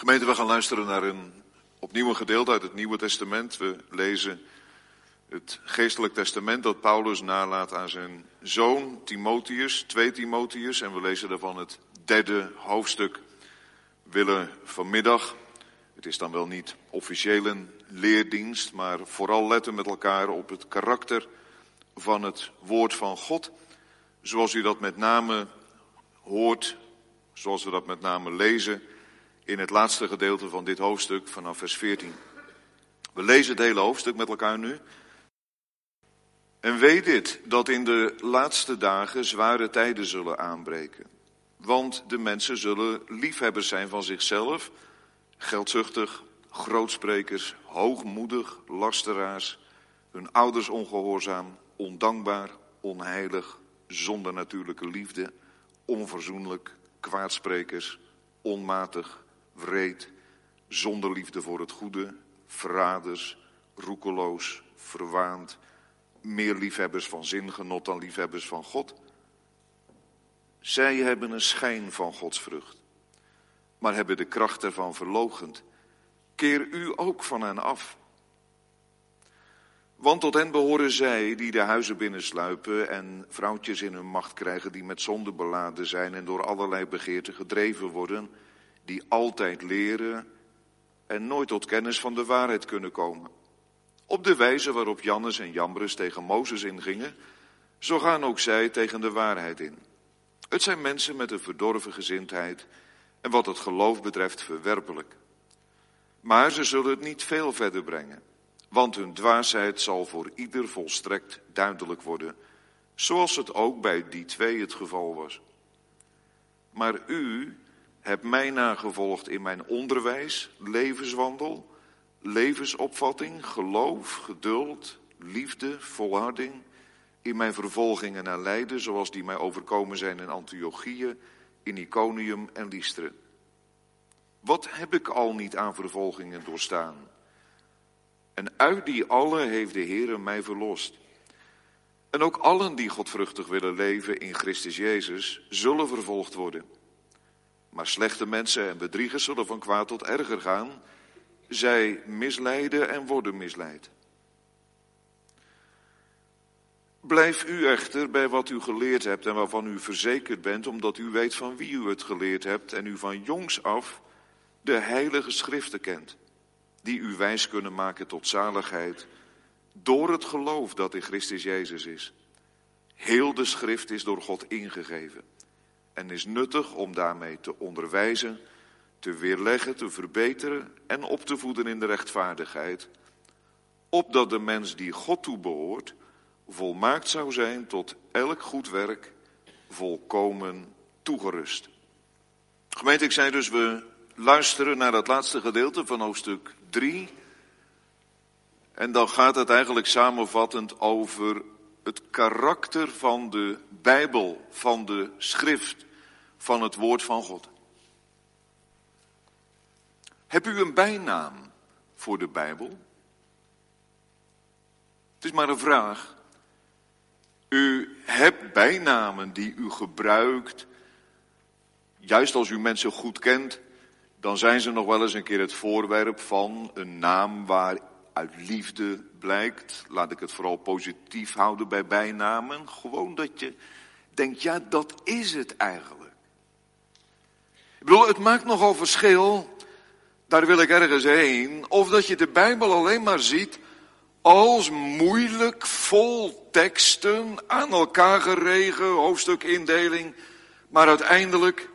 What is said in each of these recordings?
Gemeente, we gaan luisteren naar een opnieuw een gedeelte uit het Nieuwe Testament. We lezen het geestelijk testament dat Paulus nalaat aan zijn zoon Timotheus, 2 Timotheus. En we lezen daarvan het derde hoofdstuk. We willen vanmiddag, het is dan wel niet officieel een leerdienst, maar vooral letten met elkaar op het karakter van het woord van God. Zoals u dat met name hoort, zoals we dat met name lezen in het laatste gedeelte van dit hoofdstuk vanaf vers 14. We lezen het hele hoofdstuk met elkaar nu. En weet dit, dat in de laatste dagen zware tijden zullen aanbreken. Want de mensen zullen liefhebbers zijn van zichzelf, geldzuchtig, grootsprekers, hoogmoedig, lasteraars, hun ouders ongehoorzaam, ondankbaar, onheilig, zonder natuurlijke liefde, onverzoenlijk, kwaadsprekers, onmatig, wreed, zonder liefde voor het goede, verraders, roekeloos, verwaand, meer liefhebbers van zingenot dan liefhebbers van God. Zij hebben een schijn van Gods vrucht, maar hebben de kracht ervan verlogend. Keer u ook van hen af. Want tot hen behoren zij die de huizen binnensluipen en vrouwtjes in hun macht krijgen die met zonde beladen zijn en door allerlei begeerten gedreven worden, die altijd leren en nooit tot kennis van de waarheid kunnen komen. Op de wijze waarop Jannes en Jambres tegen Mozes ingingen, zo gaan ook zij tegen de waarheid in. Het zijn mensen met een verdorven gezindheid en wat het geloof betreft verwerpelijk. Maar ze zullen het niet veel verder brengen, want hun dwaasheid zal voor ieder volstrekt duidelijk worden, zoals het ook bij die twee het geval was. Maar u hebt mij nagevolgd in mijn onderwijs, levenswandel, levensopvatting, geloof, geduld, liefde, volharding, in mijn vervolgingen en lijden, zoals die mij overkomen zijn in Antiochieën, in Iconium en Lystra. Wat heb ik al niet aan vervolgingen doorstaan? En uit die alle heeft de Heer mij verlost. En ook allen die godvruchtig willen leven in Christus Jezus, zullen vervolgd worden. Maar slechte mensen en bedriegers zullen van kwaad tot erger gaan. Zij misleiden en worden misleid. Blijf u echter bij wat u geleerd hebt en waarvan u verzekerd bent, omdat u weet van wie u het geleerd hebt en u van jongs af de heilige schriften kent, die u wijs kunnen maken tot zaligheid door het geloof dat in Christus Jezus is. Heel de schrift is door God ingegeven en is nuttig om daarmee te onderwijzen, te weerleggen, te verbeteren en op te voeden in de rechtvaardigheid, opdat de mens die God toebehoort volmaakt zou zijn tot elk goed werk, volkomen toegerust. Gemeente, ik zei dus, we luisteren naar het laatste gedeelte van hoofdstuk 3. En dan gaat het eigenlijk samenvattend over het karakter van de Bijbel, van de schrift, van het woord van God. Heb u een bijnaam voor de Bijbel? Het is maar een vraag. U hebt bijnamen die u gebruikt. Juist als u mensen goed kent, dan zijn ze nog wel eens een keer het voorwerp van een naam waar uit liefde blijkt. Laat ik het vooral positief houden bij bijnamen. Gewoon dat je denkt, ja, dat is het eigenlijk. Ik bedoel, het maakt nogal verschil, daar wil ik ergens heen, of dat je de Bijbel alleen maar ziet als moeilijk, vol teksten, aan elkaar geregen, hoofdstukindeling, maar uiteindelijk,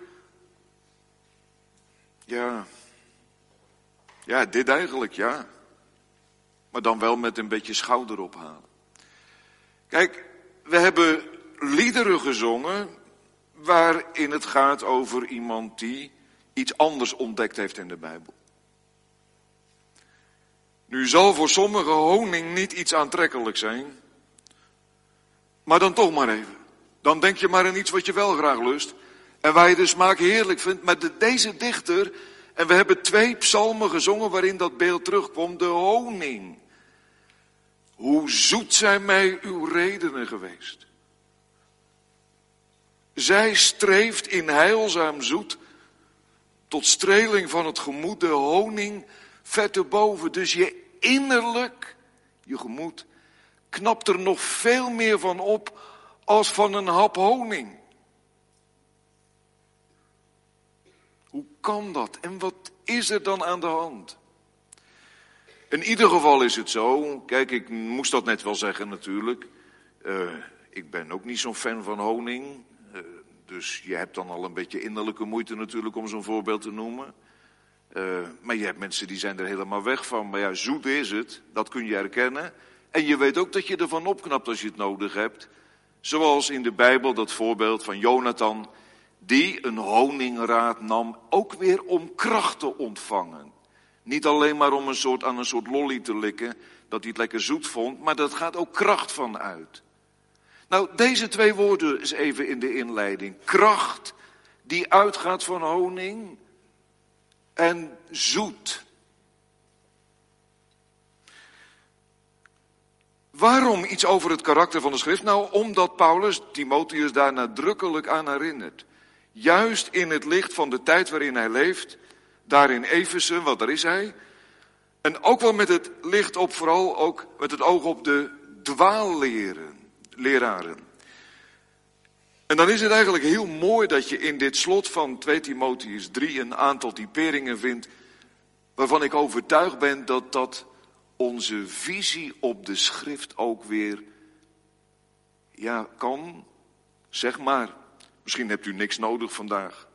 ja, ja, dit eigenlijk, ja. Maar dan wel met een beetje schouder ophalen. Kijk, we hebben liederen gezongen waarin het gaat over iemand die iets anders ontdekt heeft in de Bijbel. Nu zal voor sommigen honing niet iets aantrekkelijk zijn, maar dan toch maar even. Dan denk je maar aan iets wat je wel graag lust en waar je de smaak heerlijk vindt. Maar de, deze dichter, en we hebben twee psalmen gezongen waarin dat beeld terugkomt, de honing. Hoe zoet zijn mij uw redenen geweest. Zij streeft in heilzaam zoet tot streling van het gemoed, de honing vet erboven. Dus je innerlijk, je gemoed, knapt er nog veel meer van op als van een hap honing. Hoe kan dat? En wat is er dan aan de hand? In ieder geval is het zo, kijk, ik moest dat net wel zeggen natuurlijk. Uh, ik ben ook niet zo'n fan van honing. Dus je hebt dan al een beetje innerlijke moeite natuurlijk om zo'n voorbeeld te noemen. Uh, maar je hebt mensen die zijn er helemaal weg van. Maar ja, zoet is het, dat kun je erkennen. En je weet ook dat je ervan opknapt als je het nodig hebt. Zoals in de Bijbel dat voorbeeld van Jonathan, die een honingraad nam, ook weer om kracht te ontvangen. Niet alleen maar om een soort, aan een soort lolly te likken, dat hij het lekker zoet vond, maar dat gaat ook kracht van uit. Nou, deze twee woorden is even in de inleiding. Kracht die uitgaat van honing en zoet. Waarom iets over het karakter van de schrift? Nou, omdat Paulus Timotheus daar nadrukkelijk aan herinnert. Juist in het licht van de tijd waarin hij leeft, daar in Efeze, wat daar is hij. En ook wel met het licht op, vooral ook met het oog op de dwaalleren, leraren. En dan is het eigenlijk heel mooi dat je in dit slot van 2 Timotheus 3 een aantal typeringen vindt, waarvan ik overtuigd ben dat dat onze visie op de schrift ook weer, ja, kan, zeg maar. Misschien hebt u niks nodig vandaag.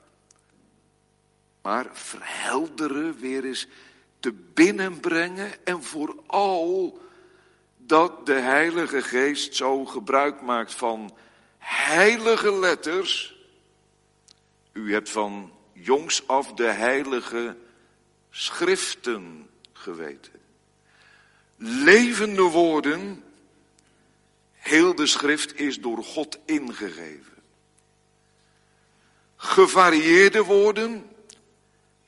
Maar verhelderen weer eens te binnenbrengen en vooral dat de Heilige Geest zo gebruik maakt van heilige letters. U hebt van jongs af de heilige schriften geweten. Levende woorden, heel de schrift is door God ingegeven. Gevarieerde woorden,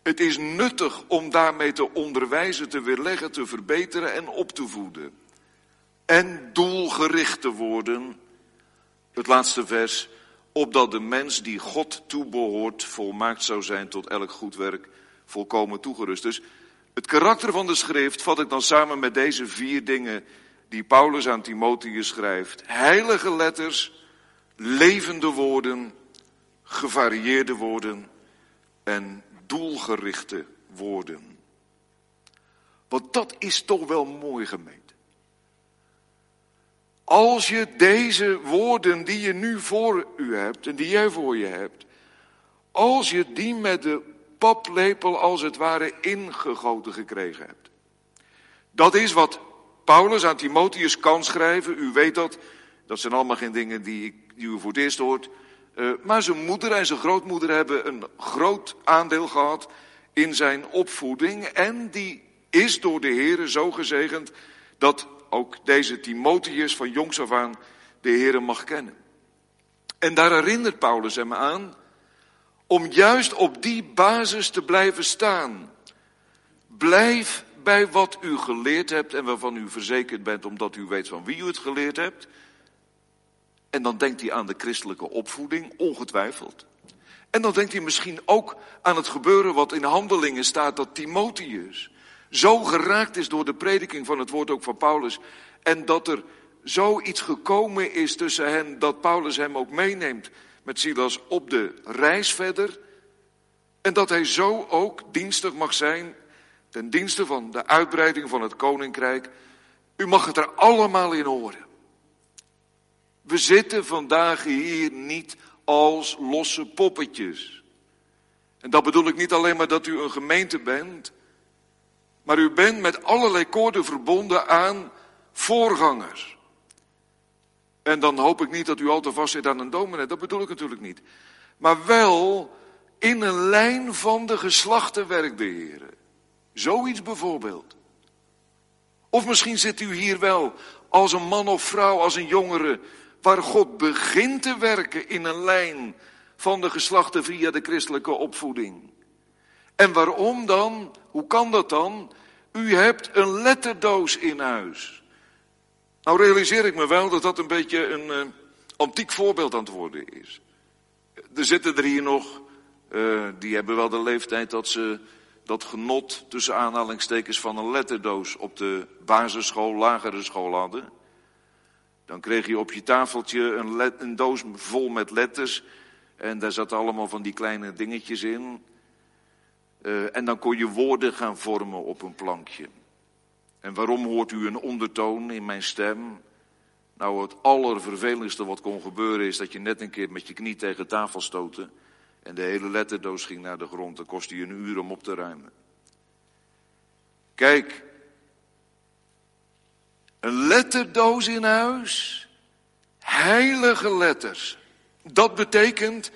het is nuttig om daarmee te onderwijzen, te weerleggen, te verbeteren en op te voeden. En doelgericht te worden, het laatste vers, opdat de mens die God toebehoort volmaakt zou zijn tot elk goed werk, volkomen toegerust. Dus het karakter van de schrift vat ik dan samen met deze vier dingen die Paulus aan Timotheus schrijft. Heilige letters, levende woorden, gevarieerde woorden en doelgerichte woorden. Want dat is toch wel mooi gemeend. Als je deze woorden die je nu voor u hebt en die jij voor je hebt, als je die met de paplepel als het ware ingegoten gekregen hebt. Dat is wat Paulus aan Timotheus kan schrijven. U weet dat. Dat zijn allemaal geen dingen die, die u voor het eerst hoort. Uh, maar zijn moeder en zijn grootmoeder hebben een groot aandeel gehad in zijn opvoeding. En die is door de Heer zo gezegend dat ook deze Timotheus van jongs af aan de Heer mag kennen. En daar herinnert Paulus hem aan om juist op die basis te blijven staan. Blijf bij wat u geleerd hebt en waarvan u verzekerd bent omdat u weet van wie u het geleerd hebt. En dan denkt hij aan de christelijke opvoeding, ongetwijfeld. En dan denkt hij misschien ook aan het gebeuren wat in handelingen staat, dat Timotheus zo geraakt is door de prediking van het woord ook van Paulus. En dat er zoiets gekomen is tussen hen, dat Paulus hem ook meeneemt met Silas op de reis verder. En dat hij zo ook dienstig mag zijn ten dienste van de uitbreiding van het koninkrijk. U mag het er allemaal in horen. We zitten vandaag hier niet als losse poppetjes. En dat bedoel ik niet alleen maar dat u een gemeente bent, maar u bent met allerlei koorden verbonden aan voorgangers. En dan hoop ik niet dat u al te vast zit aan een dominee, dat bedoel ik natuurlijk niet. Maar wel in een lijn van de geslachten werkt de. Zoiets bijvoorbeeld. Of misschien zit u hier wel als een man of vrouw, als een jongere, waar God begint te werken in een lijn van de geslachten via de christelijke opvoeding. En waarom dan? Hoe kan dat dan? U hebt een letterdoos in huis. Nou realiseer ik me wel dat dat een beetje een uh, antiek voorbeeld aan het worden is. Er zitten er hier nog uh, die hebben wel de leeftijd dat ze dat genot tussen aanhalingstekens van een letterdoos op de basisschool, lagere school hadden. Dan kreeg je op je tafeltje een doos vol met letters. En daar zaten allemaal van die kleine dingetjes in. Uh, en dan kon je woorden gaan vormen op een plankje. En waarom hoort u een ondertoon in mijn stem? Nou, het allervervelendste wat kon gebeuren is dat je net een keer met je knie tegen tafel stootte. En de hele letterdoos ging naar de grond. Dan kostte je een uur om op te ruimen. Kijk, een letterdoos in huis, heilige letters. Dat betekent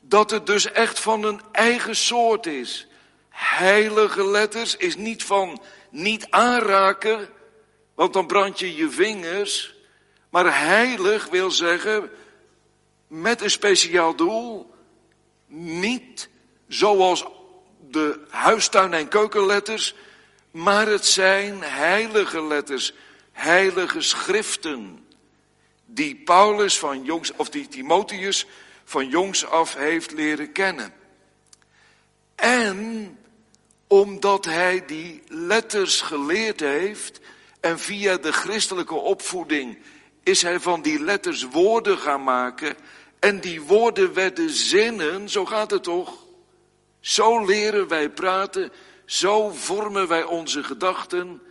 dat het dus echt van een eigen soort is. Heilige letters is niet van niet aanraken, want dan brand je je vingers. Maar heilig wil zeggen met een speciaal doel. Niet zoals de huistuin- en keukenletters, maar het zijn heilige letters, heilige schriften. Die Paulus van jongs, of die Timotheus van jongs af heeft leren kennen. En omdat hij die letters geleerd heeft en via de christelijke opvoeding is hij van die letters woorden gaan maken en die woorden werden zinnen, zo gaat het toch? Zo leren wij praten, zo vormen wij onze gedachten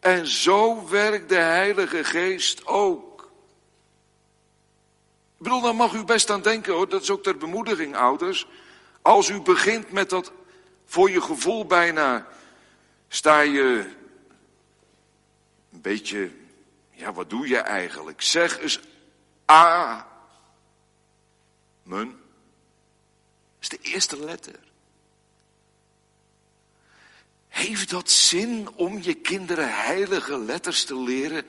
en zo werkt de Heilige Geest ook. Ik bedoel, daar mag u best aan denken hoor, dat is ook ter bemoediging ouders. Als u begint met dat voor je gevoel bijna, sta je een beetje, ja wat doe je eigenlijk? Zeg eens A. Dat is de eerste letter. Heeft dat zin om je kinderen heilige letters te leren?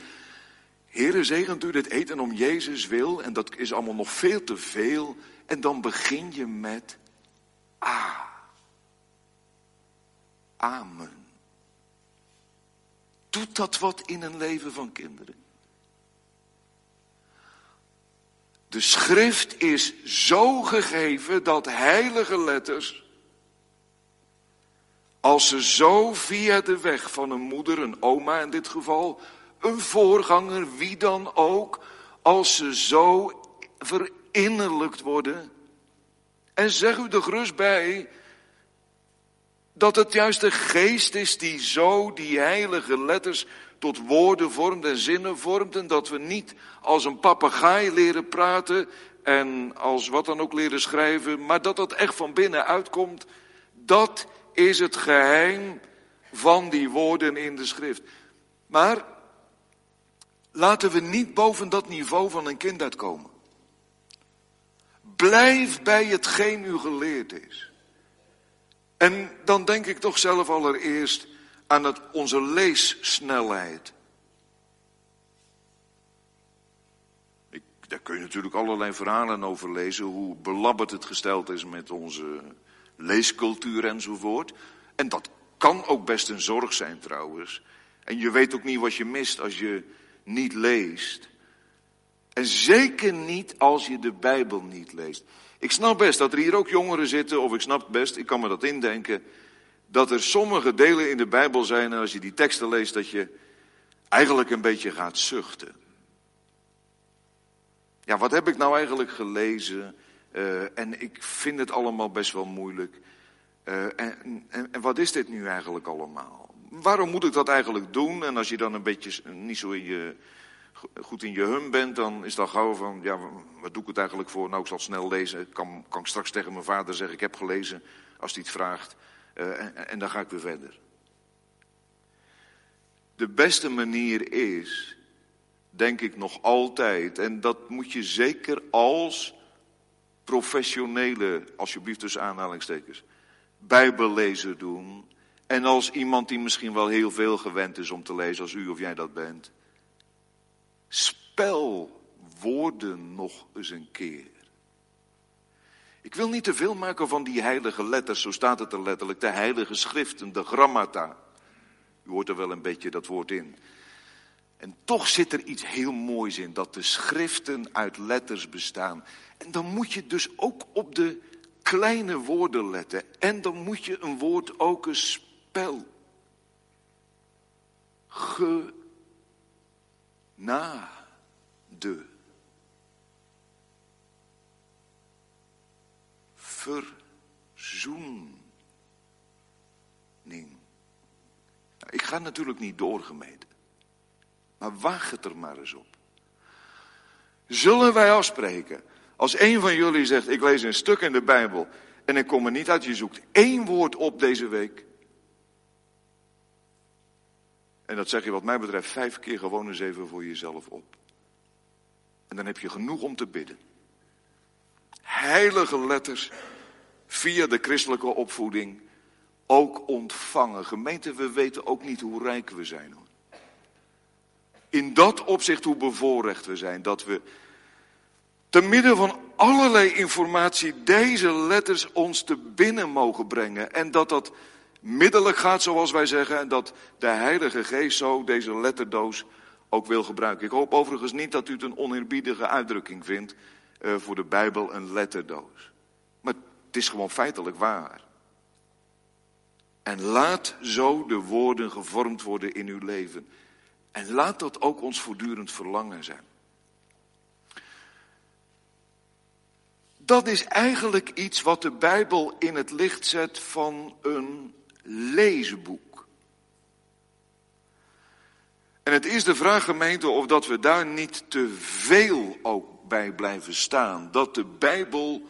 Heere, zegent u dit eten om Jezus wil. En dat is allemaal nog veel te veel. En dan begin je met A. Amen. Doet dat wat in een leven van kinderen? De schrift is zo gegeven dat heilige letters, als ze zo via de weg van een moeder, een oma in dit geval, een voorganger, wie dan ook, als ze zo verinnerlijkt worden. En zeg u er gerust bij dat het juist de geest is die zo die heilige letters tot woorden vormt en zinnen vormt. En dat we niet als een papegaai leren praten en als wat dan ook leren schrijven. Maar dat dat echt van binnen uitkomt. Dat is het geheim van die woorden in de schrift. Maar laten we niet boven dat niveau van een kind uitkomen. Blijf bij hetgeen u geleerd is. En dan denk ik toch zelf allereerst aan het, onze leessnelheid. Ik, daar kun je natuurlijk allerlei verhalen over lezen, hoe belabberd het gesteld is met onze leescultuur enzovoort. En dat kan ook best een zorg zijn trouwens. En je weet ook niet wat je mist als je niet leest. En zeker niet als je de Bijbel niet leest. Ik snap best dat er hier ook jongeren zitten, of ik snap best, ik kan me dat indenken, dat er sommige delen in de Bijbel zijn en als je die teksten leest dat je eigenlijk een beetje gaat zuchten. Ja, wat heb ik nou eigenlijk gelezen? Uh, en ik vind het allemaal best wel moeilijk. Uh, en, en, en, wat is dit nu eigenlijk allemaal? Waarom moet ik dat eigenlijk doen? En als je dan een beetje niet zo in je, goed in je hum bent, dan is dat gauw van, ja, wat doe ik het eigenlijk voor? Nou, ik zal snel lezen. Kan, kan ik straks tegen mijn vader zeggen, ik heb gelezen, als hij het vraagt. Uh, en, en dan ga ik weer verder. De beste manier is, denk ik nog altijd, en dat moet je zeker als professionele, alsjeblieft tussen aanhalingstekens, bijbellezer doen. En als iemand die misschien wel heel veel gewend is om te lezen, als u of jij dat bent. Spel woorden nog eens een keer. Ik wil niet te veel maken van die heilige letters, zo staat het er letterlijk, de heilige schriften, de grammata. U hoort er wel een beetje dat woord in. En toch zit er iets heel moois in, dat de schriften uit letters bestaan. En dan moet je dus ook op de kleine woorden letten. En dan moet je een woord ook een spel. Genade. Verzoening. Ik ga natuurlijk niet doorgemeten. Maar waag het er maar eens op. Zullen wij afspreken, als een van jullie zegt, ik lees een stuk in de Bijbel en ik kom er niet uit, je zoekt één woord op deze week. En dat zeg je wat mij betreft vijf keer gewoon eens even voor jezelf op. En dan heb je genoeg om te bidden. Heilige letters via de christelijke opvoeding ook ontvangen. Gemeente, we weten ook niet hoe rijk we zijn. Hoor. In dat opzicht hoe bevoorrecht we zijn. Dat we te midden van allerlei informatie deze letters ons te binnen mogen brengen. En dat dat middelijk gaat, zoals wij zeggen. En dat de Heilige Geest zo deze letterdoos ook wil gebruiken. Ik hoop overigens niet dat u het een oneerbiedige uitdrukking vindt uh, voor de Bijbel een letterdoos. Maar het is gewoon feitelijk waar. En laat zo de woorden gevormd worden in uw leven. En laat dat ook ons voortdurend verlangen zijn. Dat is eigenlijk iets wat de Bijbel in het licht zet van een leesboek. En het is de vraag, gemeente, of dat we daar niet te veel ook bij blijven staan. Dat de Bijbel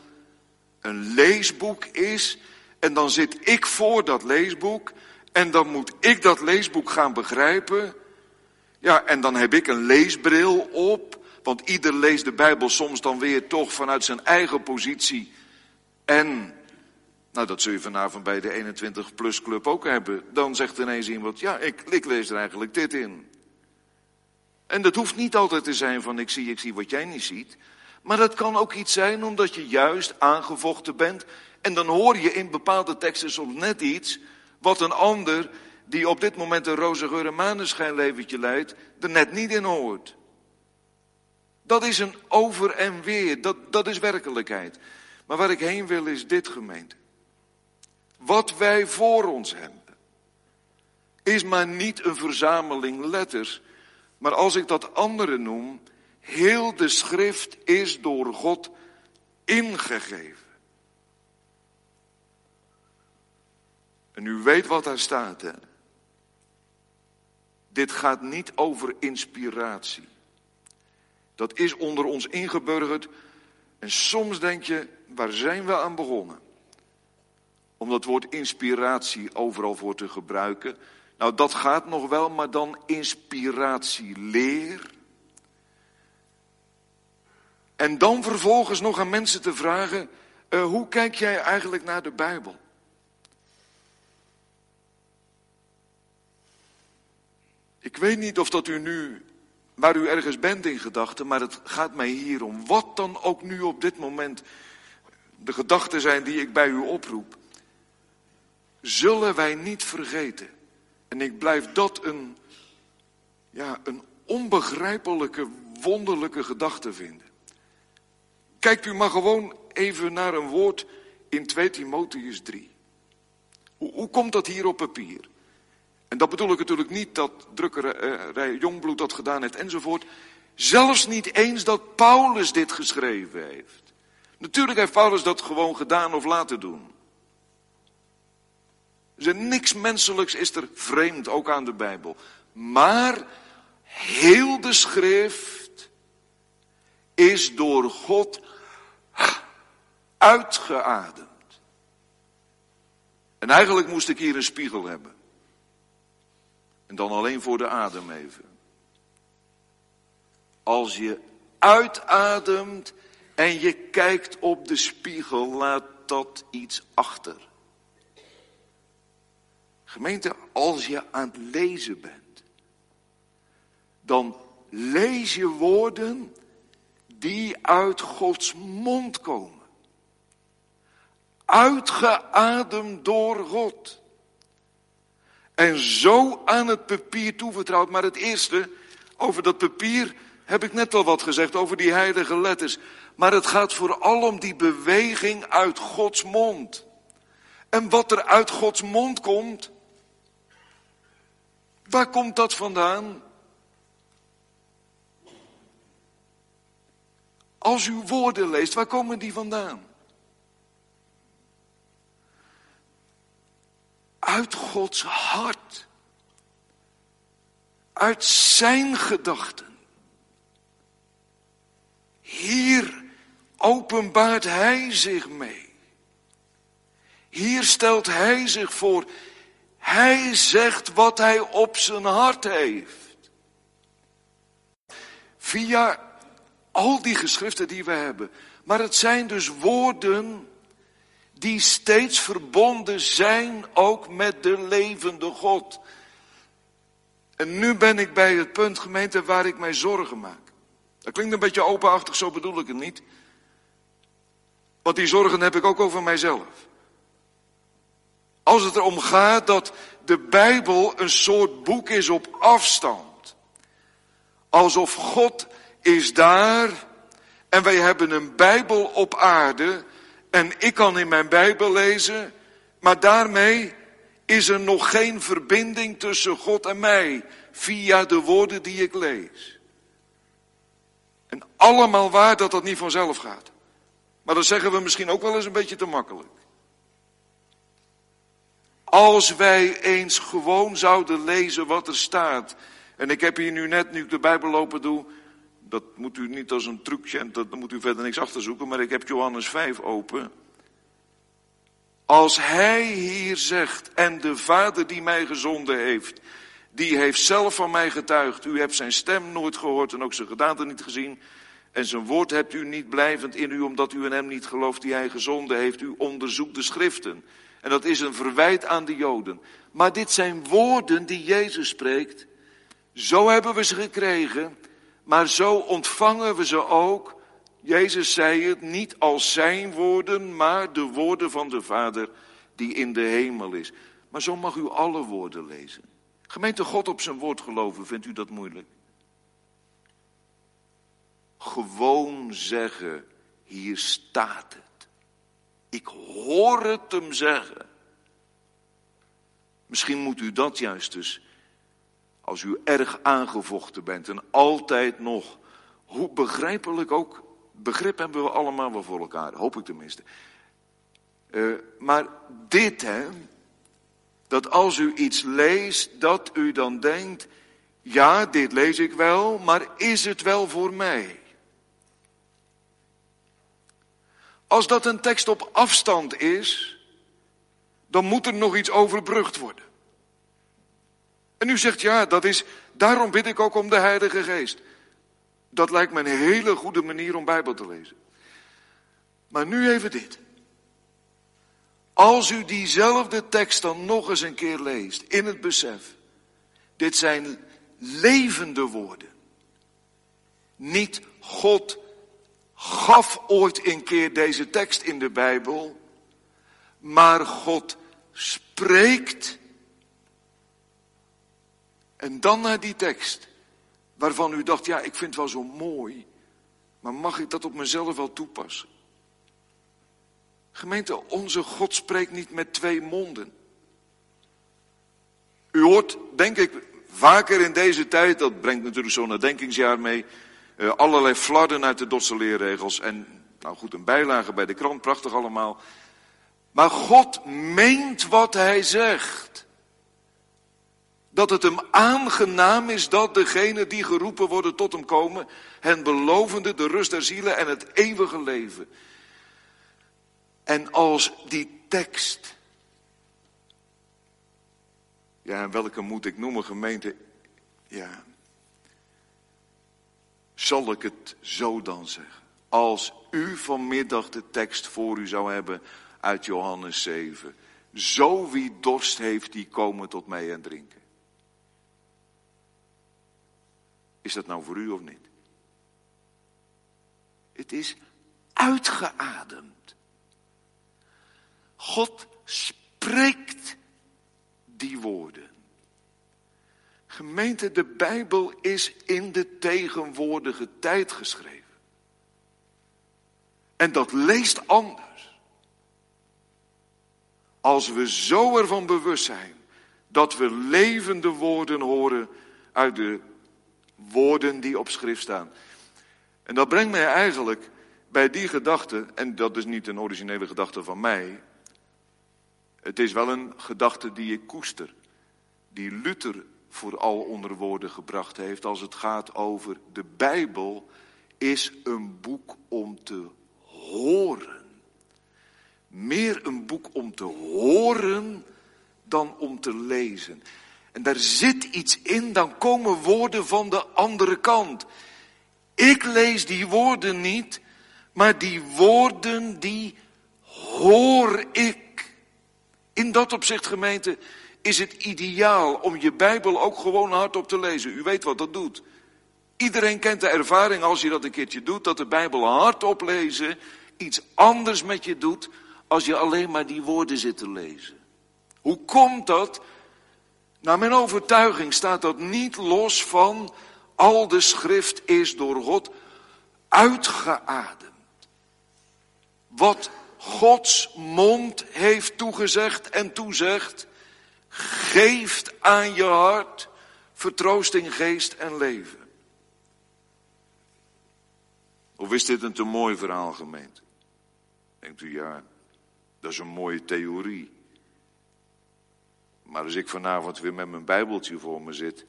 een leesboek is en dan zit ik voor dat leesboek en dan moet ik dat leesboek gaan begrijpen. Ja, en dan heb ik een leesbril op, want ieder leest de Bijbel soms dan weer toch vanuit zijn eigen positie. En, nou dat zul je vanavond bij de 21 plus club ook hebben. Dan zegt ineens iemand, ja, ik, lees er eigenlijk dit in. En dat hoeft niet altijd te zijn van ik zie, ik zie wat jij niet ziet. Maar dat kan ook iets zijn omdat je juist aangevochten bent en dan hoor je in bepaalde teksten soms net iets wat een ander die op dit moment een roze geur en leidt, er net niet in hoort. Dat is een over en weer, dat, dat is werkelijkheid. Maar waar ik heen wil is dit gemeente. Wat wij voor ons hebben, is maar niet een verzameling letters, maar als ik dat andere noem, heel de schrift is door God ingegeven. En u weet wat daar staat, hè? Dit gaat niet over inspiratie. Dat is onder ons ingeburgerd. En soms denk je, waar zijn we aan begonnen? Om dat woord inspiratie overal voor te gebruiken. Nou, dat gaat nog wel, maar dan inspiratie leer. En dan vervolgens nog aan mensen te vragen, uh, hoe kijk jij eigenlijk naar de Bijbel? Ik weet niet of dat u nu, waar u ergens bent in gedachten, maar het gaat mij hier om. Wat dan ook nu op dit moment de gedachten zijn die ik bij u oproep. Zullen wij niet vergeten. En ik blijf dat een, ja, een onbegrijpelijke, wonderlijke gedachte vinden. Kijkt u maar gewoon even naar een woord in 2 Timotheus 3. Hoe, hoe komt dat hier op papier? En dat bedoel ik natuurlijk niet dat drukkerij uh, Jongbloed dat gedaan heeft enzovoort. Zelfs niet eens dat Paulus dit geschreven heeft. Natuurlijk heeft Paulus dat gewoon gedaan of laten doen. Dus niks menselijks is er vreemd, ook aan de Bijbel. Maar heel de schrift is door God uitgeademd. En eigenlijk moest ik hier een spiegel hebben. En dan alleen voor de adem even. Als je uitademt en je kijkt op de spiegel, laat dat iets achter. Gemeente, als je aan het lezen bent, dan lees je woorden die uit Gods mond komen. Uitgeademd door God. En zo aan het papier toevertrouwd. Maar het eerste over dat papier heb ik net al wat gezegd over die heilige letters. Maar het gaat vooral om die beweging uit Gods mond. En wat er uit Gods mond komt, waar komt dat vandaan? Als u woorden leest, waar komen die vandaan? Uit Gods hart. Uit zijn gedachten. Hier openbaart hij zich mee. Hier stelt hij zich voor. Hij zegt wat hij op zijn hart heeft. Via al die geschriften die we hebben. Maar het zijn dus woorden die steeds verbonden zijn ook met de levende God. En nu ben ik bij het punt, gemeente, waar ik mij zorgen maak. Dat klinkt een beetje openachtig, zo bedoel ik het niet. Want die zorgen heb ik ook over mijzelf. Als het erom gaat dat de Bijbel een soort boek is op afstand. Alsof God is daar en wij hebben een Bijbel op aarde en ik kan in mijn Bijbel lezen, maar daarmee is er nog geen verbinding tussen God en mij via de woorden die ik lees. En allemaal waar dat dat niet vanzelf gaat. Maar dat zeggen we misschien ook wel eens een beetje te makkelijk. Als wij eens gewoon zouden lezen wat er staat. En ik heb hier nu net, nu ik de Bijbel lopen doe, dat moet u niet als een trucje, dat moet u verder niks achterzoeken, maar ik heb Johannes 5 open. Als hij hier zegt, en de Vader die mij gezonden heeft, die heeft zelf van mij getuigd. U hebt zijn stem nooit gehoord en ook zijn gedaante niet gezien. En zijn woord hebt u niet blijvend in u, omdat u in hem niet gelooft die hij gezonden heeft. U onderzoekt de schriften. En dat is een verwijt aan de Joden. Maar dit zijn woorden die Jezus spreekt. Zo hebben we ze gekregen. Maar zo ontvangen we ze ook. Jezus zei het niet als zijn woorden, maar de woorden van de Vader die in de hemel is. Maar zo mag u alle woorden lezen. Gemeente God op zijn woord geloven, vindt u dat moeilijk? Gewoon zeggen, hier staat het. Ik hoor het hem zeggen. Misschien moet u dat juist dus als u erg aangevochten bent en altijd nog, hoe begrijpelijk ook, begrip hebben we allemaal wel voor elkaar, hoop ik tenminste. Uh, maar dit, hè, dat als u iets leest, dat u dan denkt, ja, dit lees ik wel, maar is het wel voor mij? Als dat een tekst op afstand is, dan moet er nog iets overbrugd worden. En u zegt ja, dat is, daarom bid ik ook om de Heilige Geest. Dat lijkt me een hele goede manier om Bijbel te lezen. Maar nu even dit. Als u diezelfde tekst dan nog eens een keer leest, in het besef, dit zijn levende woorden. Niet God gaf ooit een keer deze tekst in de Bijbel, maar God spreekt en dan naar die tekst, waarvan u dacht, ja, ik vind het wel zo mooi, maar mag ik dat op mezelf wel toepassen? Gemeente, onze God spreekt niet met twee monden. U hoort, denk ik, vaker in deze tijd, dat brengt natuurlijk zo'n nadenkingsjaar mee, uh, allerlei flarden uit de Dotse leerregels en, nou goed, een bijlage bij de krant, prachtig allemaal. Maar God meent wat hij zegt dat het hem aangenaam is dat degenen die geroepen worden tot hem komen, hen belovende de rust der zielen en het eeuwige leven. En als die tekst, ja, welke moet ik noemen, gemeente, ja, zal ik het zo dan zeggen. Als u vanmiddag de tekst voor u zou hebben uit Johannes 7. Zo wie dorst heeft, die komen tot mij en drinken. Is dat nou voor u of niet? Het is uitgeademd. God spreekt die woorden. Gemeente de Bijbel is in de tegenwoordige tijd geschreven. En dat leest anders. Als we zo ervan bewust zijn dat we levende woorden horen uit de woorden die op schrift staan. En dat brengt mij eigenlijk bij die gedachte, en dat is niet een originele gedachte van mij. Het is wel een gedachte die ik koester, die Luther vooral onder woorden gebracht heeft als het gaat over de Bijbel is een boek om te horen. Meer een boek om te horen dan om te lezen. En daar zit iets in, dan komen woorden van de andere kant. Ik lees die woorden niet, maar die woorden die hoor ik. In dat opzicht, gemeente, is het ideaal om je Bijbel ook gewoon hardop te lezen. U weet wat dat doet. Iedereen kent de ervaring als je dat een keertje doet, dat de Bijbel hardop lezen iets anders met je doet als je alleen maar die woorden zit te lezen. Hoe komt dat? Naar mijn overtuiging staat dat niet los van al de schrift is door God uitgeademd. Wat Gods mond heeft toegezegd en toezegt, geeft aan je hart vertroosting, geest en leven. Of is dit een te mooi verhaal, gemeente? Denkt u, ja, dat is een mooie theorie. Maar als ik vanavond weer met mijn Bijbeltje voor me zit,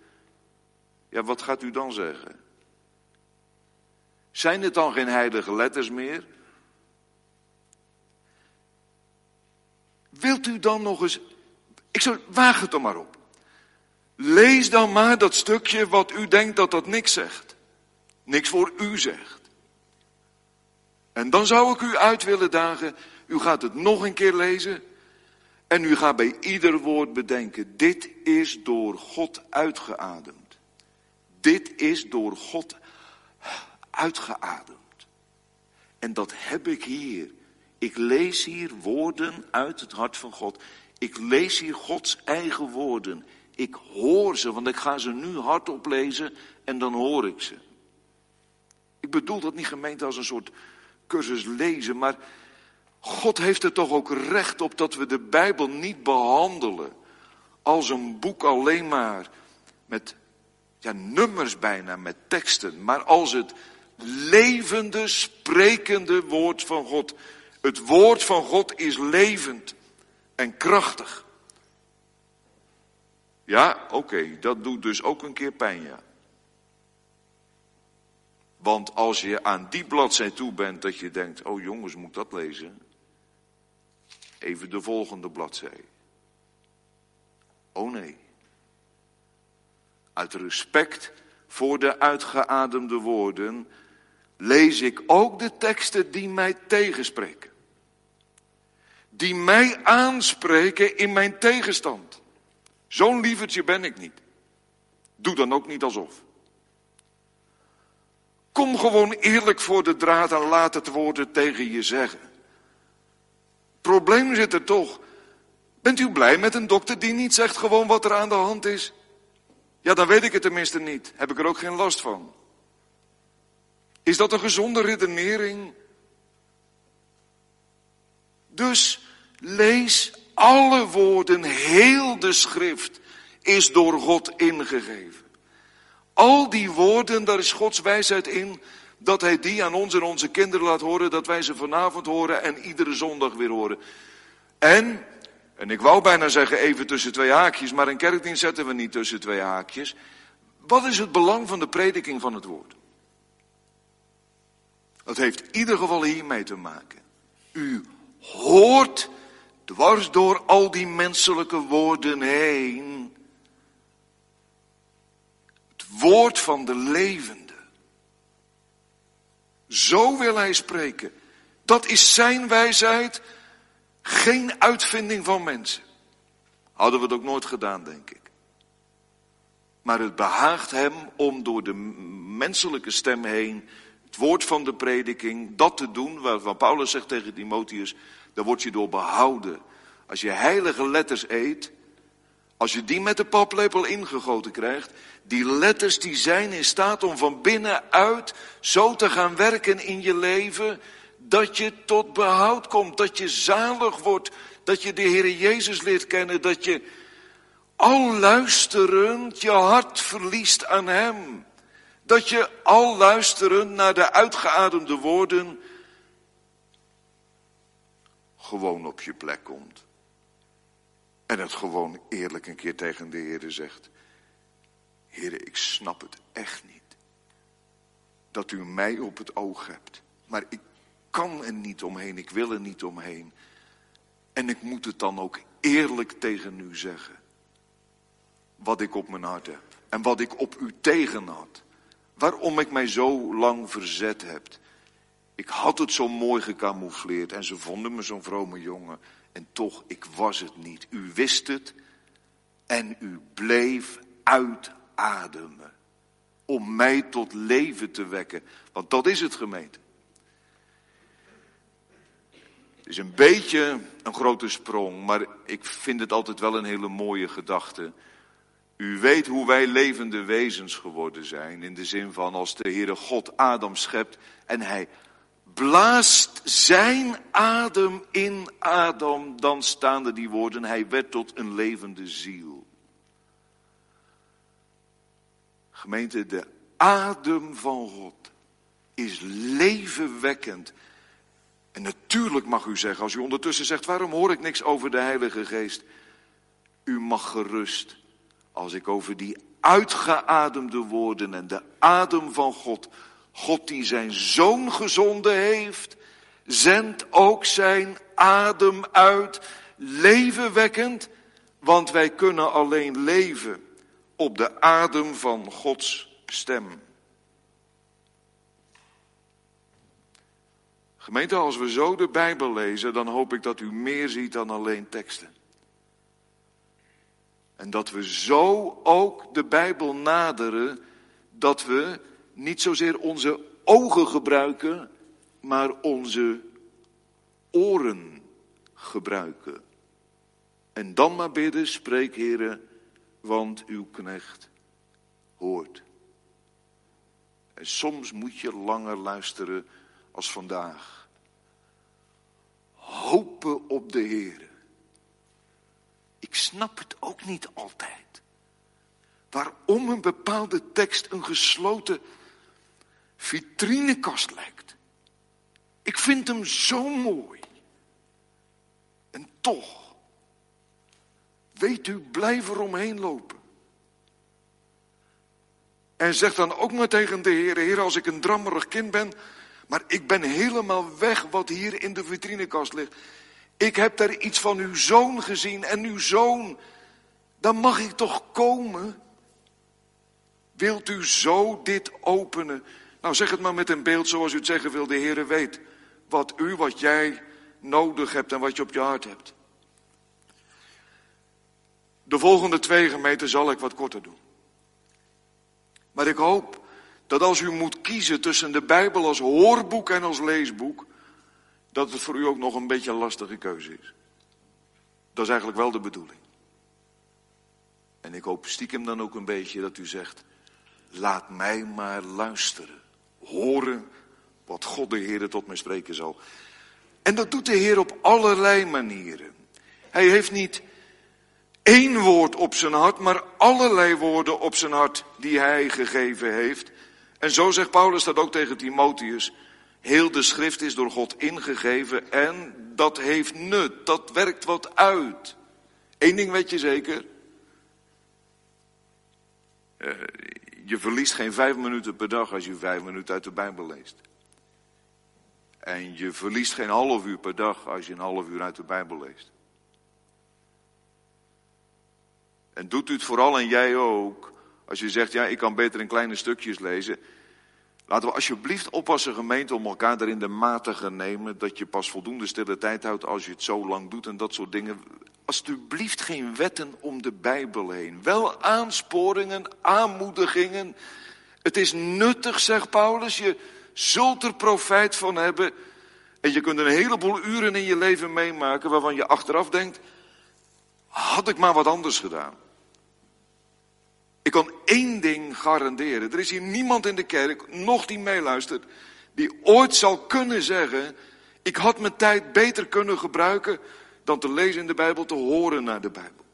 ja, wat gaat u dan zeggen? Zijn het dan geen heilige letters meer? Wilt u dan nog eens. Ik zou, waag het er maar op. Lees dan maar dat stukje wat u denkt dat dat niks zegt. Niks voor u zegt. En dan zou ik u uit willen dagen. U gaat het nog een keer lezen. En u gaat bij ieder woord bedenken, dit is door God uitgeademd. Dit is door God uitgeademd. En dat heb ik hier. Ik lees hier woorden uit het hart van God. Ik lees hier Gods eigen woorden. Ik hoor ze, want ik ga ze nu hardop lezen en dan hoor ik ze. Ik bedoel dat niet gemeend als een soort cursus lezen, maar God heeft er toch ook recht op dat we de Bijbel niet behandelen als een boek alleen maar met ja, nummers bijna, met teksten, maar als het levende, sprekende woord van God. Het woord van God is levend en krachtig. Ja, oké, dat doet dus ook een keer pijn, ja. Want als je aan die bladzij toe bent dat je denkt, oh jongens, moet dat lezen? Even de volgende bladzij. Oh nee. Uit respect voor de uitgeademde woorden lees ik ook de teksten die mij tegenspreken. Die mij aanspreken in mijn tegenstand. Zo'n lievertje ben ik niet. Doe dan ook niet alsof. Kom gewoon eerlijk voor de draad en laat het woorden tegen je zeggen probleem zit er toch. Bent u blij met een dokter die niet zegt gewoon wat er aan de hand is? Ja, dan weet ik het tenminste niet. Heb ik er ook geen last van. Is dat een gezonde redenering? Dus lees alle woorden, heel de schrift is door God ingegeven. Al die woorden, daar is Gods wijsheid in dat hij die aan ons en onze kinderen laat horen, dat wij ze vanavond horen en iedere zondag weer horen. En, en ik wou bijna zeggen even tussen twee haakjes, maar een kerkdienst zetten we niet tussen twee haakjes. Wat is het belang van de prediking van het woord? Dat heeft in ieder geval hiermee te maken. U hoort dwars door al die menselijke woorden heen het woord van de leven. Zo wil hij spreken. Dat is zijn wijsheid, geen uitvinding van mensen. Hadden we het ook nooit gedaan, denk ik. Maar het behaagt hem om door de menselijke stem heen, het woord van de prediking, dat te doen, waarvan Paulus zegt tegen Timotheus, daar word je door behouden. Als je heilige letters eet, Als je die met de paplepel ingegoten krijgt, die letters die zijn in staat om van binnenuit zo te gaan werken in je leven, dat je tot behoud komt, dat je zalig wordt, dat je de Heer Jezus leert kennen, dat je al luisterend je hart verliest aan Hem. Dat je al luisterend naar de uitgeademde woorden gewoon op je plek komt. En het gewoon eerlijk een keer tegen de Heer zegt. Heer, ik snap het echt niet. Dat u mij op het oog hebt. Maar ik kan er niet omheen, ik wil er niet omheen. En ik moet het dan ook eerlijk tegen u zeggen. Wat ik op mijn hart heb. En wat ik op u tegen had. Waarom ik mij zo lang verzet heb. Ik had het zo mooi gecamoufleerd en ze vonden me zo'n vrome jongen. En toch, ik was het niet. U wist het en u bleef uitademen. Om mij tot leven te wekken. Want dat is het gemeente. Het is een beetje een grote sprong, maar ik vind het altijd wel een hele mooie gedachte. U weet hoe wij levende wezens geworden zijn. In de zin van als de Heere God Adam schept en hij blaast zijn adem in Adam, dan staan die woorden, hij werd tot een levende ziel. Gemeente, de adem van God is levenwekkend. En natuurlijk mag u zeggen, als u ondertussen zegt, waarom hoor ik niks over de Heilige Geest? U mag gerust, als ik over die uitgeademde woorden en de adem van God God die zijn zoon gezonden heeft, zendt ook zijn adem uit, levenwekkend, want wij kunnen alleen leven op de adem van Gods stem. Gemeente, als we zo de Bijbel lezen, dan hoop ik dat u meer ziet dan alleen teksten. En dat we zo ook de Bijbel naderen, dat we niet zozeer onze ogen gebruiken, maar onze oren gebruiken. En dan maar bidden, spreek heren, want uw knecht hoort. En soms moet je langer luisteren als vandaag. Hopen op de Heer. Ik snap het ook niet altijd. Waarom een bepaalde tekst een gesloten vitrinekast lijkt. Ik vind hem zo mooi. En toch, weet u, blijf er omheen lopen. En zeg dan ook maar tegen de Heer, Heer, als ik een drammerig kind ben, maar ik ben helemaal weg wat hier in de vitrinekast ligt. Ik heb daar iets van uw zoon gezien en uw zoon, dan mag ik toch komen? Wilt u zo dit openen? Nou, zeg het maar met een beeld zoals u het zeggen wil. De Heere weet wat u, wat jij nodig hebt en wat je op je hart hebt. De volgende twee gemeenten zal ik wat korter doen. Maar ik hoop dat als u moet kiezen tussen de Bijbel als hoorboek en als leesboek, dat het voor u ook nog een beetje een lastige keuze is. Dat is eigenlijk wel de bedoeling. En ik hoop stiekem dan ook een beetje dat u zegt, laat mij maar luisteren horen wat God de Heer tot mij spreken zal. En dat doet de Heer op allerlei manieren. Hij heeft niet één woord op zijn hart, maar allerlei woorden op zijn hart die hij gegeven heeft. En zo zegt Paulus dat ook tegen Timotheus. Heel de schrift is door God ingegeven en dat heeft nut, dat werkt wat uit. Eén ding weet je zeker. Uh, je verliest geen vijf minuten per dag als je vijf minuten uit de Bijbel leest. En je verliest geen half uur per dag als je een half uur uit de Bijbel leest. En doet u het vooral en jij ook, als je zegt, ja, ik kan beter in kleine stukjes lezen. Laten we alsjeblieft oppassen, gemeente, om elkaar erin de mate nemen. Dat je pas voldoende stille tijd houdt als je het zo lang doet en dat soort dingen alsjeblieft geen wetten om de Bijbel heen. Wel aansporingen, aanmoedigingen. Het is nuttig, zegt Paulus. Je zult er profijt van hebben. En je kunt een heleboel uren in je leven meemaken waarvan je achteraf denkt, had ik maar wat anders gedaan. Kan één ding garanderen. Er is hier niemand in de kerk, nog die meeluistert, die ooit zal kunnen zeggen, ik had mijn tijd beter kunnen gebruiken dan te lezen in de Bijbel, te horen naar de Bijbel.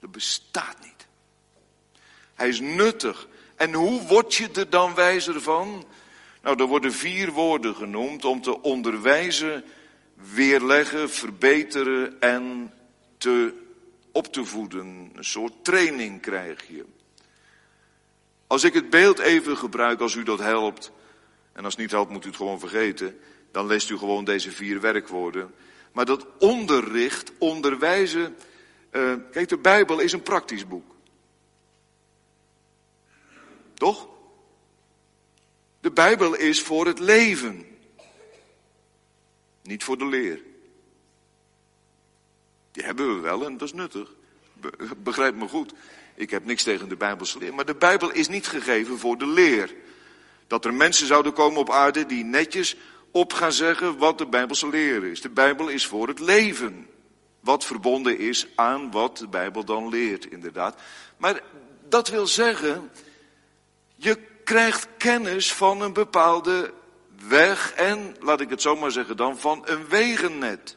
Dat bestaat niet. Hij is nuttig. En hoe word je er dan wijzer van? Nou, er worden vier woorden genoemd om te onderwijzen, weerleggen, verbeteren en te, op te voeden. Een soort training krijg je. Als ik het beeld even gebruik, als u dat helpt, en als het niet helpt moet u het gewoon vergeten, dan leest u gewoon deze vier werkwoorden. Maar dat onderricht, onderwijzen, uh, kijk de Bijbel is een praktisch boek. Toch? De Bijbel is voor het leven. Niet voor de leer. Die hebben we wel en dat is nuttig. Begrijp me goed. Ik heb niks tegen de Bijbelse leer. Maar de Bijbel is niet gegeven voor de leer. Dat er mensen zouden komen op aarde die netjes op gaan zeggen wat de Bijbelse leer is. De Bijbel is voor het leven. Wat verbonden is aan wat de Bijbel dan leert, inderdaad. Maar dat wil zeggen, je krijgt kennis van een bepaalde weg en, laat ik het zo maar zeggen dan, van een wegennet.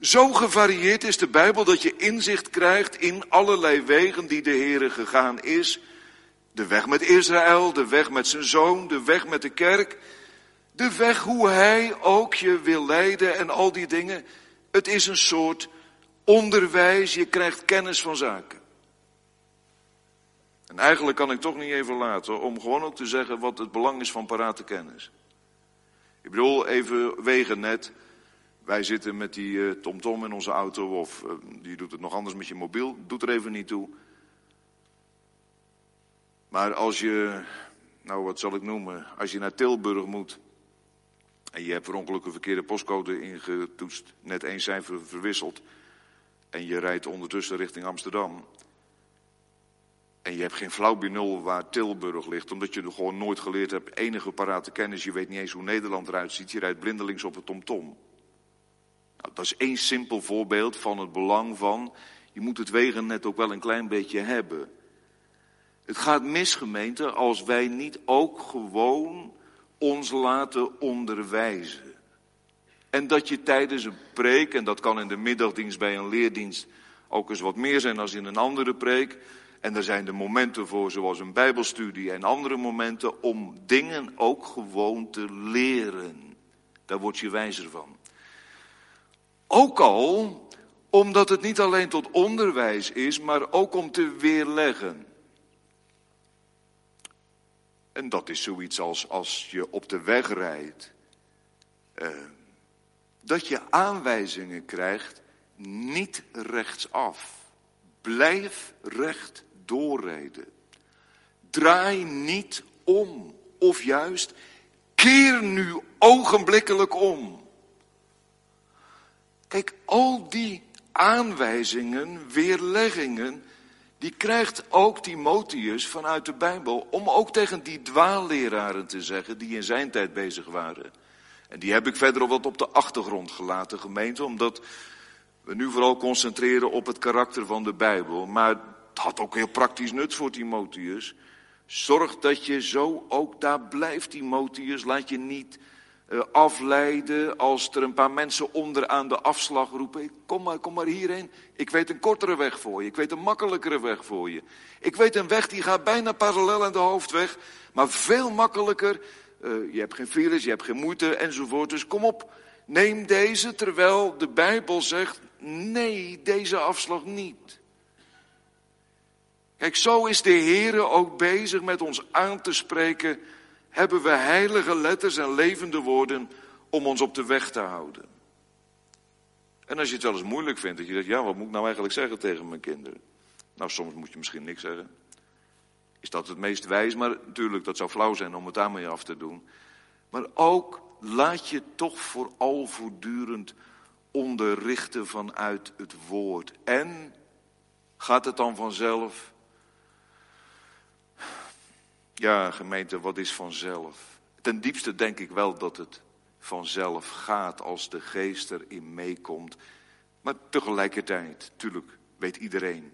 Zo gevarieerd is de Bijbel dat je inzicht krijgt in allerlei wegen die de Heere gegaan is. De weg met Israël, de weg met zijn zoon, de weg met de kerk. De weg hoe hij ook je wil leiden en al die dingen. Het is een soort onderwijs, je krijgt kennis van zaken. En eigenlijk kan ik toch niet even laten om gewoon ook te zeggen wat het belang is van parate kennis. Ik bedoel, even wegen net. Wij zitten met die TomTom -tom in onze auto, of uh, die doet het nog anders met je mobiel, doet er even niet toe. Maar als je, nou wat zal ik noemen, als je naar Tilburg moet en je hebt per een verkeerde postcode ingetoetst, net één cijfer verwisseld en je rijdt ondertussen richting Amsterdam, en je hebt geen flauw benul waar Tilburg ligt, omdat je er gewoon nooit geleerd hebt, enige parate kennis, je weet niet eens hoe Nederland eruit ziet, je rijdt blindelings op het tomtom. Nou, dat is één simpel voorbeeld van het belang van, je moet het wegennet ook wel een klein beetje hebben. Het gaat mis, gemeente, als wij niet ook gewoon ons laten onderwijzen. En dat je tijdens een preek, en dat kan in de middagdienst bij een leerdienst ook eens wat meer zijn dan in een andere preek, en er zijn de momenten voor, zoals een Bijbelstudie en andere momenten, om dingen ook gewoon te leren. Daar word je wijzer van. Ook al omdat het niet alleen tot onderwijs is, maar ook om te weerleggen. En dat is zoiets als als je op de weg rijdt, eh, dat je aanwijzingen krijgt, niet rechtsaf. Blijf recht doorrijden. Draai niet om, of juist keer nu ogenblikkelijk om. Kijk, al die aanwijzingen, weerleggingen, die krijgt ook Timotheus vanuit de Bijbel om ook tegen die dwaalleraren te zeggen die in zijn tijd bezig waren. En die heb ik verder wat op de achtergrond gelaten, gemeente, omdat we nu vooral concentreren op het karakter van de Bijbel. Maar het had ook heel praktisch nut voor Timotheus. Zorg dat je zo ook daar blijft, Timotheus. Laat je niet afleiden als er een paar mensen onder aan de afslag roepen. Kom maar, kom maar hierheen. Ik weet een kortere weg voor je. Ik weet een makkelijkere weg voor je. Ik weet een weg die gaat bijna parallel aan de hoofdweg. Maar veel makkelijker. Uh, je hebt geen files, je hebt geen moeite enzovoort. Dus kom op, neem deze. Terwijl de Bijbel zegt, nee, deze afslag niet. Kijk, zo is de Heere ook bezig met ons aan te spreken. Hebben we heilige letters en levende woorden om ons op de weg te houden. En als je het wel eens moeilijk vindt, dat je zegt, ja, wat moet ik nou eigenlijk zeggen tegen mijn kinderen? Nou, soms moet je misschien niks zeggen. Is dat het meest wijs? Maar natuurlijk, dat zou flauw zijn om het daarmee af te doen. Maar ook laat je toch vooral voortdurend onderrichten vanuit het woord. En gaat het dan vanzelf? Ja, gemeente, wat is vanzelf? Ten diepste denk ik wel dat het vanzelf gaat als de geest erin meekomt. Maar tegelijkertijd, natuurlijk, weet iedereen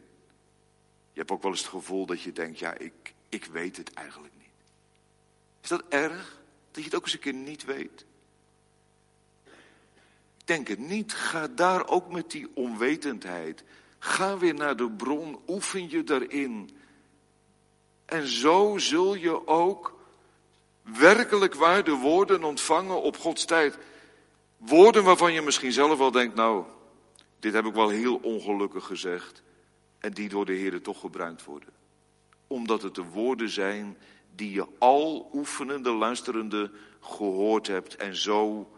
Je hebt ook wel eens het gevoel dat je denkt, ja, ik, ik weet het eigenlijk niet. Is dat erg? Dat je het ook eens een keer niet weet? Ik denk het niet. Ga daar ook met die onwetendheid. Ga weer naar de bron, oefen je daarin. En zo zul je ook werkelijk waar de woorden ontvangen op Gods tijd. Woorden waarvan je misschien zelf wel denkt, nou, dit heb ik wel heel ongelukkig gezegd. En die door de Heer toch gebruikt worden. Omdat het de woorden zijn die je al oefenende, luisterende gehoord hebt en zo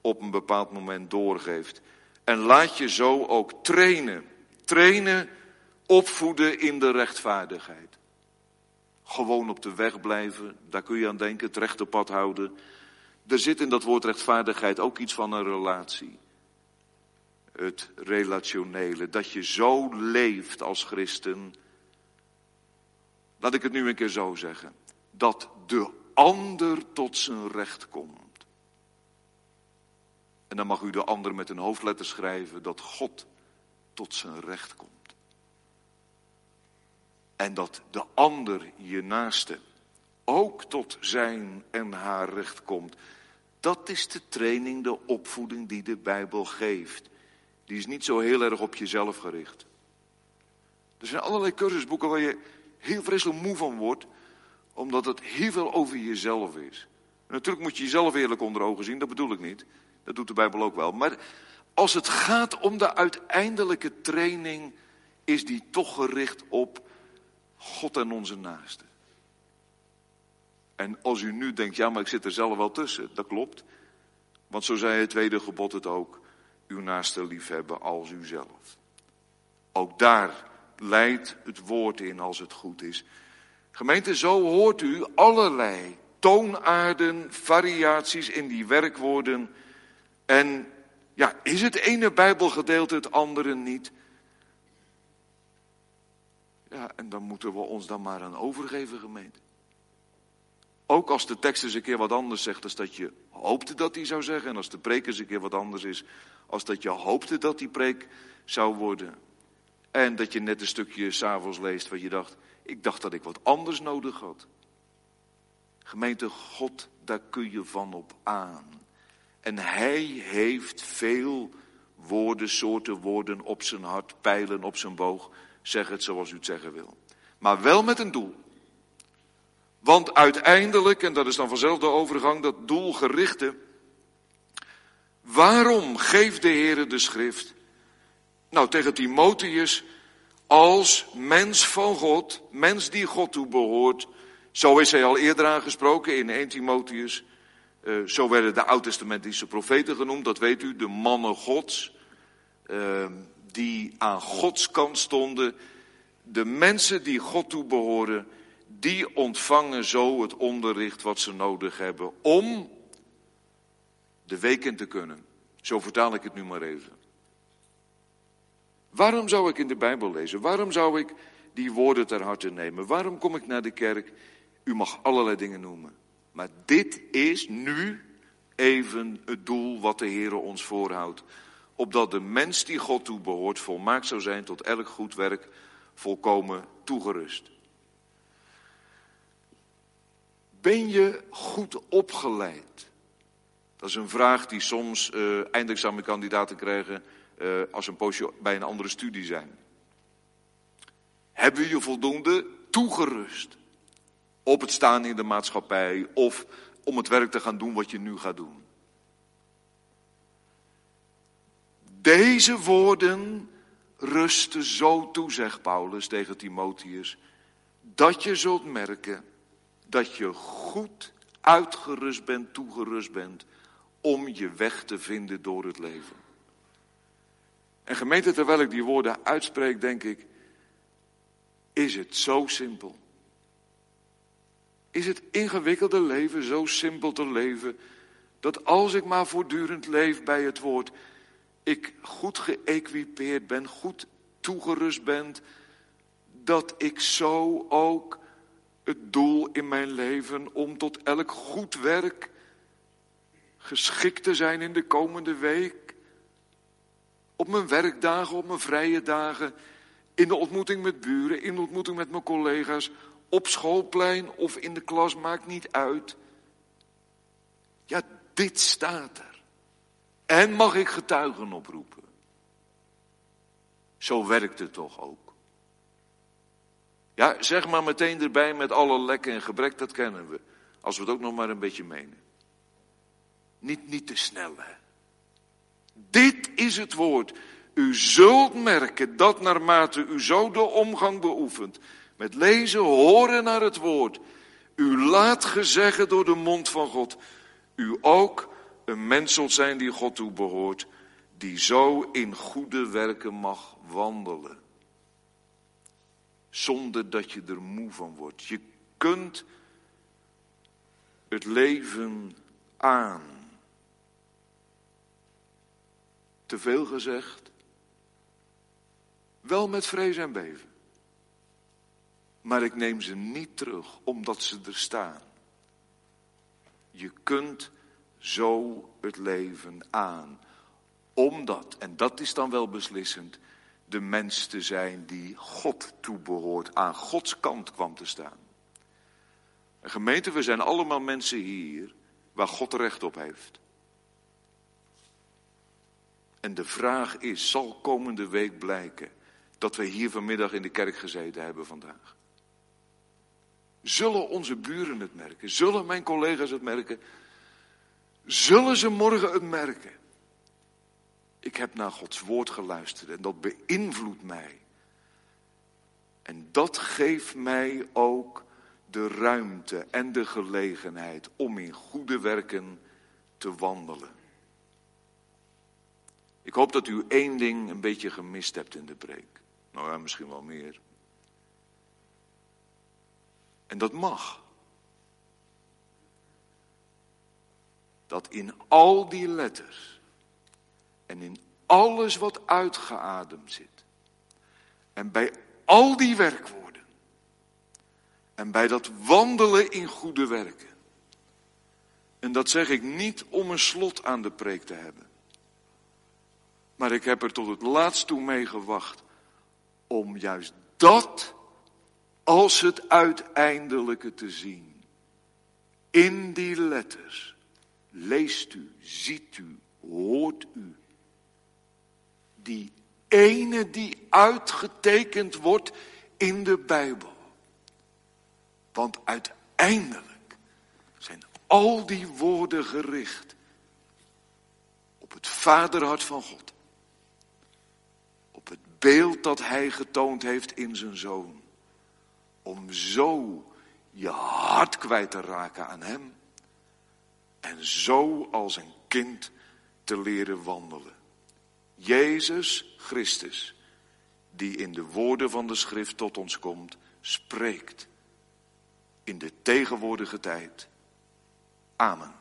op een bepaald moment doorgeeft. En laat je zo ook trainen. Trainen, opvoeden in de rechtvaardigheid. Gewoon op de weg blijven, daar kun je aan denken, het rechte pad houden. Er zit in dat woord rechtvaardigheid ook iets van een relatie. Het relationele, dat je zo leeft als christen. Laat ik het nu een keer zo zeggen. Dat de ander tot zijn recht komt. En dan mag u de ander met een hoofdletter schrijven dat God tot zijn recht komt. En dat de ander, je naaste, ook tot zijn en haar recht komt. Dat is de training, de opvoeding die de Bijbel geeft. Die is niet zo heel erg op jezelf gericht. Er zijn allerlei cursusboeken waar je heel vreselijk moe van wordt, omdat het heel veel over jezelf is. natuurlijk moet je jezelf eerlijk onder ogen zien, dat bedoel ik niet. Dat doet de Bijbel ook wel. Maar als het gaat om de uiteindelijke training, is die toch gericht op God en onze naasten. En als u nu denkt, ja, maar ik zit er zelf wel tussen, dat klopt. Want zo zei het tweede gebod het ook, uw naaste liefhebben als uzelf. Ook daar leidt het woord in als het goed is. Gemeente, zo hoort u allerlei toonaarden, variaties in die werkwoorden. En ja, is het ene Bijbelgedeelte het andere niet? Ja, en dan moeten we ons dan maar aan overgeven, gemeente. Ook als de tekst eens een keer wat anders zegt dan dat je hoopte dat hij zou zeggen. En als de preek eens een keer wat anders is als dat je hoopte dat die preek zou worden. En dat je net een stukje s'avonds leest wat je dacht, ik dacht dat ik wat anders nodig had. Gemeente God, daar kun je van op aan. En hij heeft veel woorden, soorten woorden op zijn hart, pijlen op zijn boog. Zeg het zoals u het zeggen wil. Maar wel met een doel. Want uiteindelijk, en dat is dan vanzelf de overgang, dat doelgerichte. Waarom geeft de Heer de schrift? Nou, tegen Timotheus, als mens van God, mens die God toe behoort. Zo is hij al eerder aangesproken in 1 Timotheus. Uh, zo werden de oud-testamentische profeten genoemd, dat weet u, de mannen Gods. Uh, die aan Gods kant stonden. De mensen die God toe behoren, die ontvangen zo het onderricht wat ze nodig hebben om de week in te kunnen. Zo vertaal ik het nu maar even. Waarom zou ik in de Bijbel lezen? Waarom zou ik die woorden ter harte nemen? Waarom kom ik naar de kerk? U mag allerlei dingen noemen. Maar dit is nu even het doel wat de Heer ons voorhoudt. Opdat de mens die God toe behoort volmaakt zou zijn tot elk goed werk volkomen toegerust. Ben je goed opgeleid? Dat is een vraag die soms uh, eindexamenkandidaten krijgen uh, als een poosje bij een andere studie zijn. Hebben je voldoende toegerust? Op het staan in de maatschappij of om het werk te gaan doen wat je nu gaat doen. Deze woorden rusten zo toe, zegt Paulus tegen Timotheus, dat je zult merken dat je goed uitgerust bent, toegerust bent om je weg te vinden door het leven. En gemeente, terwijl ik die woorden uitspreek, denk ik, is het zo simpel. Is het ingewikkelde leven zo simpel te leven, dat als ik maar voortdurend leef bij het woord, ik goed geëquipeerd ben, goed toegerust ben, dat ik zo ook het doel in mijn leven om tot elk goed werk geschikt te zijn in de komende week, op mijn werkdagen, op mijn vrije dagen, In de ontmoeting met buren, in de ontmoeting met mijn collega's, op schoolplein of in de klas, maakt niet uit. Ja, dit staat er. En mag ik getuigen oproepen? Zo werkt het toch ook. Ja, zeg maar meteen erbij met alle lekken en gebrek, dat kennen we. Als we het ook nog maar een beetje menen. Niet, niet te snel, hè. Dit is het woord. U zult merken dat naarmate u zo de omgang beoefent, met lezen, horen naar het woord, u laat gezeggen door de mond van God, u ook een mens zijn die God toe behoort, die zo in goede werken mag wandelen. Zonder dat je er moe van wordt. Je kunt het leven aan. Te veel gezegd? Wel met vrees en beven. Maar ik neem ze niet terug omdat ze er staan. Je kunt zo het leven aan. Omdat, en dat is dan wel beslissend, de mens te zijn die God toebehoort, aan Gods kant kwam te staan. En gemeente, we zijn allemaal mensen hier waar God recht op heeft. En de vraag is, zal komende week blijken dat we hier vanmiddag in de kerk gezeten hebben vandaag? Zullen onze buren het merken? Zullen mijn collega's het merken? Zullen ze morgen het merken? Ik heb naar Gods woord geluisterd en dat beïnvloedt mij. En dat geeft mij ook de ruimte en de gelegenheid om in goede werken te wandelen. Ik hoop dat u één ding een beetje gemist hebt in de preek. Nou ja, misschien wel meer. En dat mag. Dat in al die letters en in alles wat uitgeademd zit en bij al die werkwoorden en bij dat wandelen in goede werken. En dat zeg ik niet om een slot aan de preek te hebben. Maar ik heb er tot het laatst toe mee gewacht om juist dat als het uiteindelijke te zien. In die letters leest u, ziet u, hoort u. Die ene die uitgetekend wordt in de Bijbel. Want uiteindelijk zijn al die woorden gericht op het vaderhart van God beeld dat hij getoond heeft in zijn zoon. Om zo je hart kwijt te raken aan hem. En zo als een kind te leren wandelen. Jezus Christus, die in de woorden van de schrift tot ons komt, spreekt in de tegenwoordige tijd. Amen.